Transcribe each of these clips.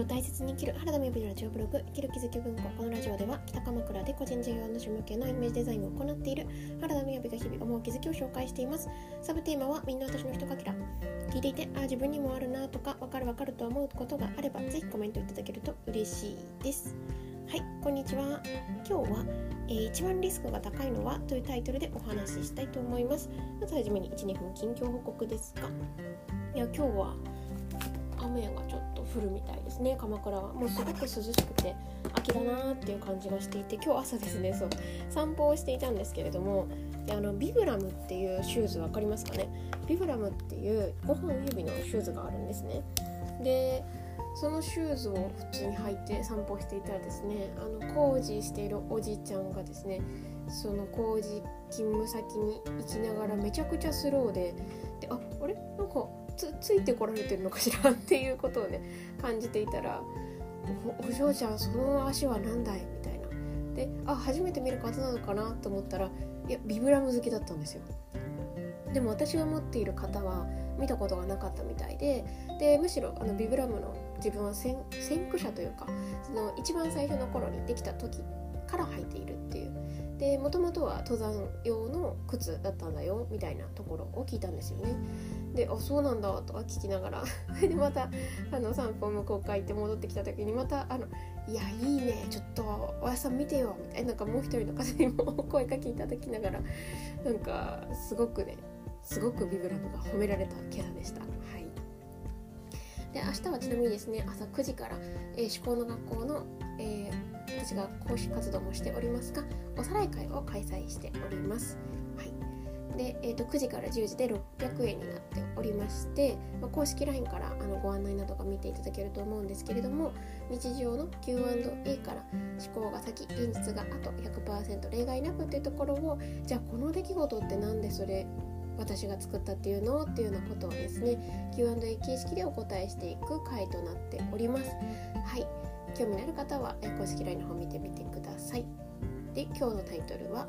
を大切に生きる原田美美のラジオブログ生きる気づき文庫このラジオでは北鎌倉で個人事業主向けのイメージデザインを行っている原田美美が日々思う気づきを紹介しています。サブテーマはみんな私の一かけら。聞いていてあ自分にもあるなとかわかるわかると思うことがあればぜひコメントいただけると嬉しいです。はいこんにちは。今日は、えー、一番リスクが高いのはというタイトルでお話ししたいと思います。まずはじめに1、2分近況報告ですがいや今日は雨がちょっと降るみたいですね。鎌倉はもうすごく涼しくて秋だなーっていう感じがしていて今日朝ですね。そう。散歩をしていたんですけれどもであのビブラムっていうシューズ分かりますかね。ビブラムっていう5本指のシューズがあるんですね。でそのシューズを普通に履いて散歩していたらですねあの工事しているおじいちゃんがですねその工事勤務先に行きながらめちゃくちゃスローででああれ？なんかつついてこられてるのかしらっていうことをね感じていたら「お嬢ちゃんその足は何だい?」みたいな。であ初めて見る方なのかなと思ったらいやビブラム好きだったんですよ。でも私が持っている方は見たことがなかったみたいででむしろあのビブラムの自分は先駆者というかその一番最初の頃にできた時から履いているっていう。でもともとは登山用の靴だったんだよみたいなところを聞いたんですよね。であそうなんだとか聞きながら でまたあの散歩向こう帰って戻ってきた時にまたあの「いやいいねちょっとおやさん見てよ」みたいなんかもう一人の方にも 声かけいただきながらなんかすごくねすごくビブラムが褒められた今朝でした。はいで明日はちなみにですね朝9時から、えー、思考の学校の、えー、私が講師活動もしておりますがおさらい会を開催しております。はいで、えー、と9時から10時で600円になっておりまして、まあ、公式 LINE からあのご案内などが見ていただけると思うんですけれども日常の Q&A から思考が先現実があと100%例外なくっていうところをじゃあこの出来事って何でそれ私が作ったっていうのっていうようなことをですね Q&A 形式でお答えしていく回となっております。はい。興味のある方は公式 LINE の方見てみてください。で今日のタイトルは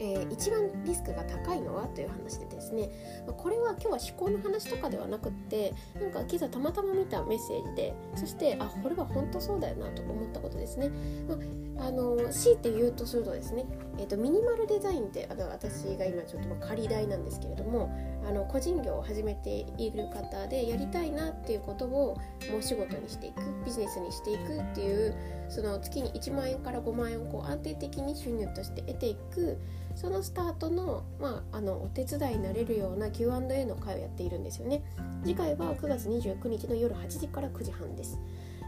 えー、一番リスクが高いのはという話でですね。これは今日は思考の話とかではなくってなんか今朝たまたま見たメッセージでそしてあこれは本当そうだよなと思ったことですね、まあの強いて言うとするとですね、えーと、ミニマルデザインってあの私が今ちょっと仮代なんですけれどもあの個人業を始めている方でやりたいなっていうことをもう仕事にしていくビジネスにしていくっていうその月に1万円から5万円をこう安定的に収入として得ていくそのスタートの,、まあ、あのお手伝いになれるような Q&A の会をやっているんですよね次回は9月29日の夜8時から9時半です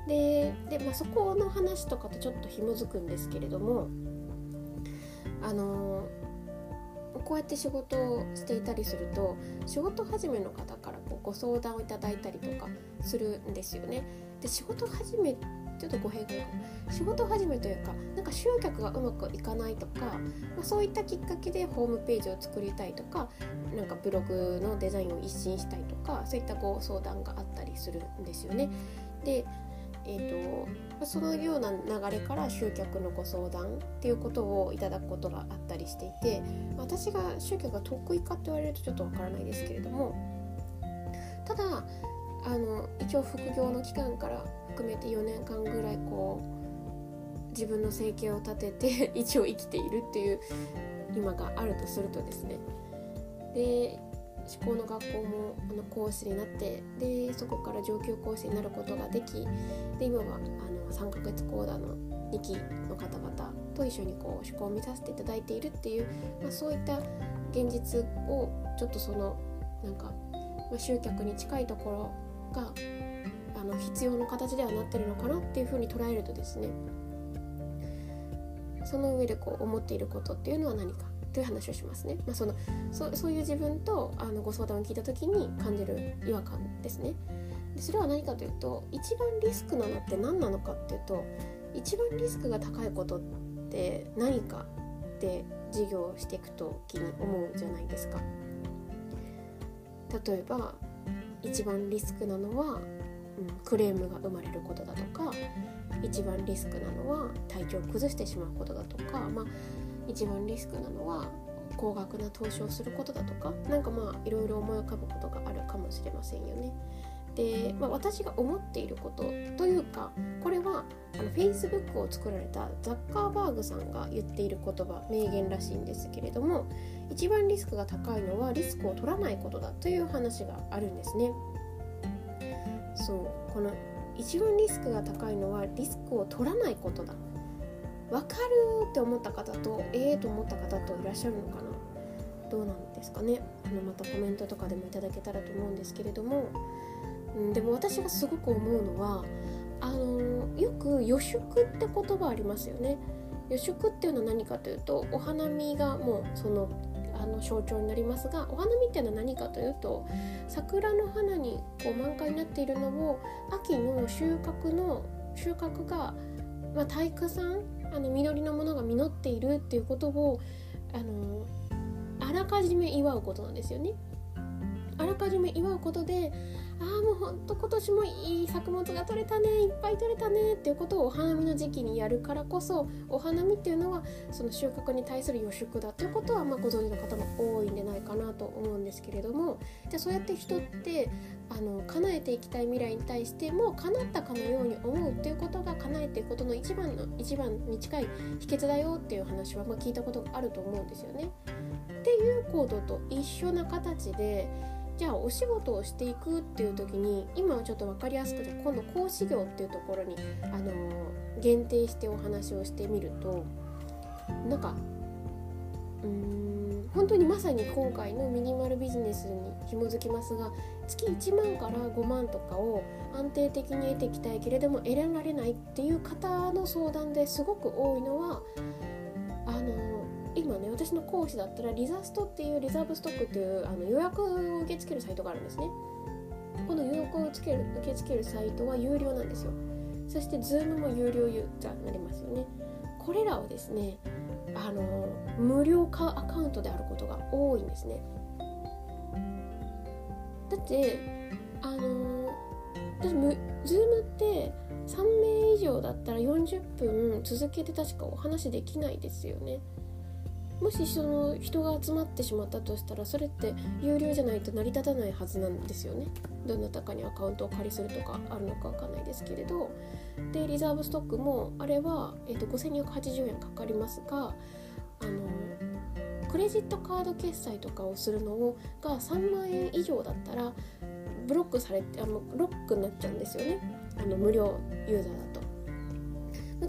でで、まあ、そこの話とかとちょっと紐づくんですけれどもあのこうやって仕事をしていたりすると仕事始めの方からこうご相談をいただいたりとかするんですよね。で仕事始めちょっと語弊があるか仕事始めというかなんか集客がうまくいかないとか、まあ、そういったきっかけでホームページを作りたいとかなんかブログのデザインを一新したいとかそういったご相談があったりするんですよね。でえーと、そのような流れから集客のご相談っていうことをいただくことがあったりしていて私が集客が得意かって言われるとちょっとわからないですけれどもただあの一応副業の期間から含めて4年間ぐらいこう自分の生計を立てて 一応生きているっていう今があるとするとですね。で思考の学校もあの講師になってでそこから上級講師になることができで今はあの3ヶ月講座の2期の方々と一緒にこう思考を見させていただいているっていう、まあ、そういった現実をちょっとそのなんか、まあ、集客に近いところがあの必要な形ではなってるのかなっていうふうに捉えるとですねその上でこう思っていることっていうのは何かという話をしますね。まあ、そのそそういう自分とあのご相談を聞いた時に感じる違和感ですね。でそれは何かというと一番リスクなのって何なのかっていうと一番リスクが高いことって何かって授業をしていく時に思うじゃないですか。例えば一番リスクなのは、うん、クレームが生まれることだとか一番リスクなのは体調を崩してしまうことだとか、まあ、一番リスクなのは高額な投資をすることだとか何かまあいろいろ思い浮かぶことがあるかもしれませんよね。で、まあ、私が思っていることというかこれはあの Facebook を作られたザッカーバーグさんが言っている言葉名言らしいんですけれども一番リスクが高いのはリスクを取らないことだという話があるんですね。そうこの一番リスクが高いのはリスクを取らないことだ。分かるって思った方とええー、と思った方といらっしゃるのかな。どうなんですかね。あのまたコメントとかでもいただけたらと思うんですけれども、でも私がすごく思うのはあのよく予祝って言葉ありますよね予祝っていうのは何かというとお花見がもうそのあの象徴になりますがお花見っていうのは何かというと桜の花にこう満開になっているのを秋の収穫の収穫が、まあ、体育さんあの実りのものが実っているっていうことをあのあらかじめ祝うことなんですよね。あらかじめ祝うことでああもうほんと今年もいい作物が取れたねいっぱい取れたねっていうことをお花見の時期にやるからこそお花見っていうのはその収穫に対する予祝だということは、まあ、ご存知の方も多いんじゃないかなと思うんですけれどもじゃあそうやって人ってあの叶えていきたい未来に対してもう叶ったかのように思うっていうことが叶えていくことの一番の一番に近い秘訣だよっていう話は、ま、聞いたことがあると思うんですよね。っていう行動と一緒な形でじゃあお仕事をしていくっていう時に今はちょっと分かりやすくて今度講師業っていうところに、あのー、限定してお話をしてみるとなんかうーん本当にまさに今回のミニマルビジネスに紐づきますが月1万から5万とかを安定的に得ていきたいけれども得られないっていう方の相談ですごく多いのはあのー今ね私の講師だったらリザストっていうリザーブストックっていうあの予約を受け付けるサイトがあるんですね。この予約をつける受け付けるサイトは有料なんですよ。そして Zoom も有料ユーザーになりますよね。これらはですねあの無料化アカウントであることが多いんですね。だってあの私 Zoom って3名以上だったら40分続けて確かお話できないですよね。もしその人が集まってしまったとしたらそれって有料じゃないと成り立たないはずなんですよね。どなたかにアカウントを借りするとかあるのかわかんないですけれど。でリザーブストックもあれは、えーと、5280円かかりますがあのクレジットカード決済とかをするのをが3万円以上だったらブロックされてあのロックになっちゃうんですよね。あの無料ユーザーだと。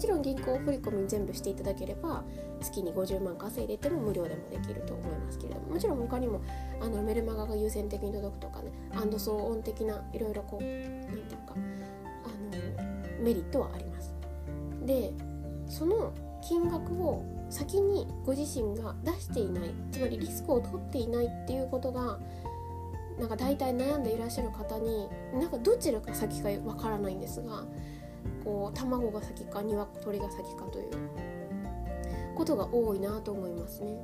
ちろん銀行振込全部していただければ月に50万稼いでても無料でもできると思いますけれどももちろん他にもあのメルマガが優先的に届くとかねアンド騒音的ないろいろこう何ていうかあのメリットはあります。でその金額を先にご自身が出していないつまりリスクを取っていないっていうことがなんか大体悩んでいらっしゃる方になんかどちらが先かわからないんですがこう卵が先か鶏が先かということが多いなと思いますね。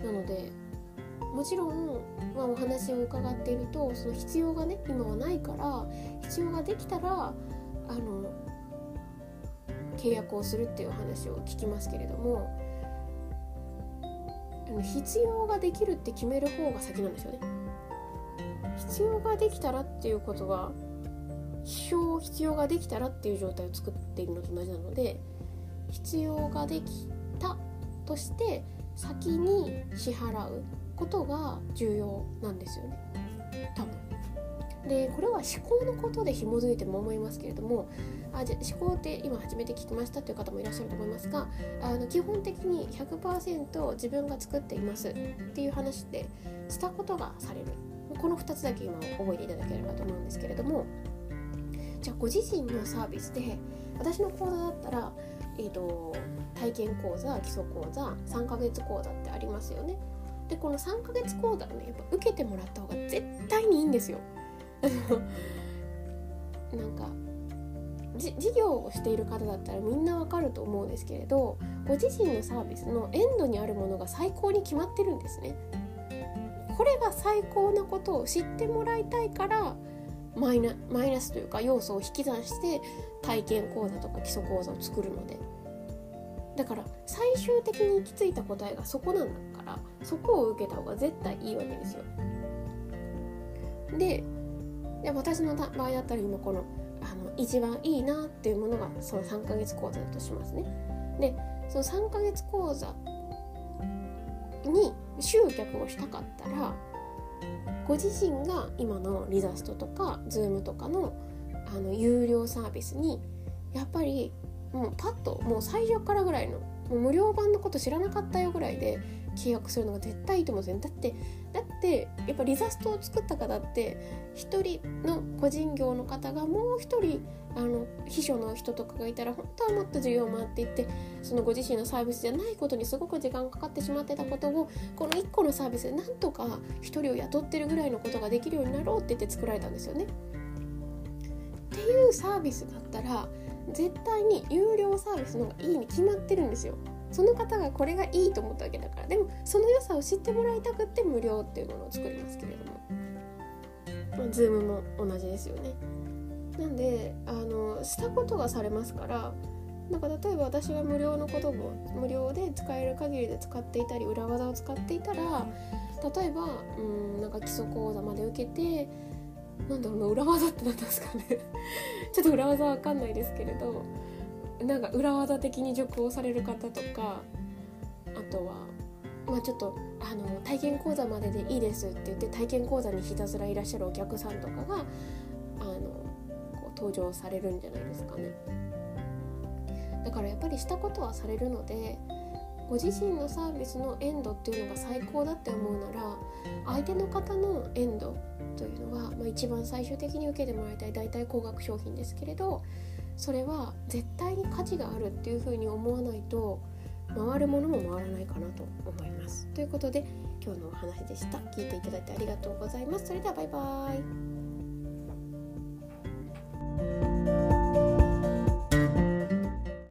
なのでもちろん、まあ、お話を伺っているとその必要がね今はないから必要ができたらあの契約をするっていう話を聞きますけれども必要ができるって決める方が先なんですよね。必要ができたらっていうことは必要ができたらっていう状態を作っているのと同じなので必要ができたとして先に支払うことが重要なんですよね多分。でこれは思考のことで紐づいても思いますけれどもあじゃ思考って今初めて聞きましたという方もいらっしゃると思いますがあの基本的に100%自分が作っていますっていう話でしたことがされるこの2つだけ今覚えていただければと思うんですけれどもじゃあご自身のサービスで私の講座だったら、えーと、体験講座基礎講座3ヶ月講座ってありますよね。でこの3ヶ月講座をねやっぱ受けてもらった方が絶対にいいんですよ。なんか事業をしている方だったらみんなわかると思うんですけれどご自身のサービスのエンドにあるものが最高に決まってるんですね。これが最高なことを知ってもらいたいからマイナマイナスというか要素を引き算して体験講座とか基礎講座を作るのでだから最終的に行き着いた答えがそこなんだからそこを受けた方が絶対いいわけですよでで私の場合だったら今このあの一番いいなっていうものがその3ヶ月講座だとしますね。でその3ヶ月講座に集客をしたかったらご自身が今のリザストとか Zoom とかのあの有料サービスにやっぱりもうパッともう最初からぐらいのもう無料版のこと知らなかったよぐらいで契約するのが絶対いいと思うんですよだってだってやっぱリザストを作った方って1人の個人業の方がもう1人あの秘書の人とかがいたら本当はもっと需要回っていってそのご自身のサービスじゃないことにすごく時間かかってしまってたことをこの1個のサービスでなんとか1人を雇ってるぐらいのことができるようになろうって言って作られたんですよね。っていうサービスだったら絶対に有料サービスの方がいいに決まってるんですよ。その方がこれがいいと思ったわけだからでもその良さを知ってもらいたくって無料っていうものを作りますけれども、ま、Zoom も同じですよね。なんであのしたことがされますからなんか例えば私が無料のことを無料で使える限りで使っていたり裏技を使っていたら例えばうんなんか基礎講座まで受けてなんだろうな裏技って何ですかね。ちょっと裏技わかんないですけれどなんか裏技的に受講される方とかあとはまあちょっとあの体験講座まででいいですって言って体験講座にひたすらいらっしゃるお客さんとかが登場されるんじゃないですかね。だからやっぱりしたことはされるのでご自身のサービスのエンドっていうのが最高だって思うなら相手の方のエンドというのは、まあ、一番最終的に受けてもらいたい大体高額商品ですけれどそれは絶対に価値があるっていうふうに思わないと回るものも回らないかなと思います。ということで今日のお話でした。聞いていただいてありがとうございます。それではバイバーイ。thank you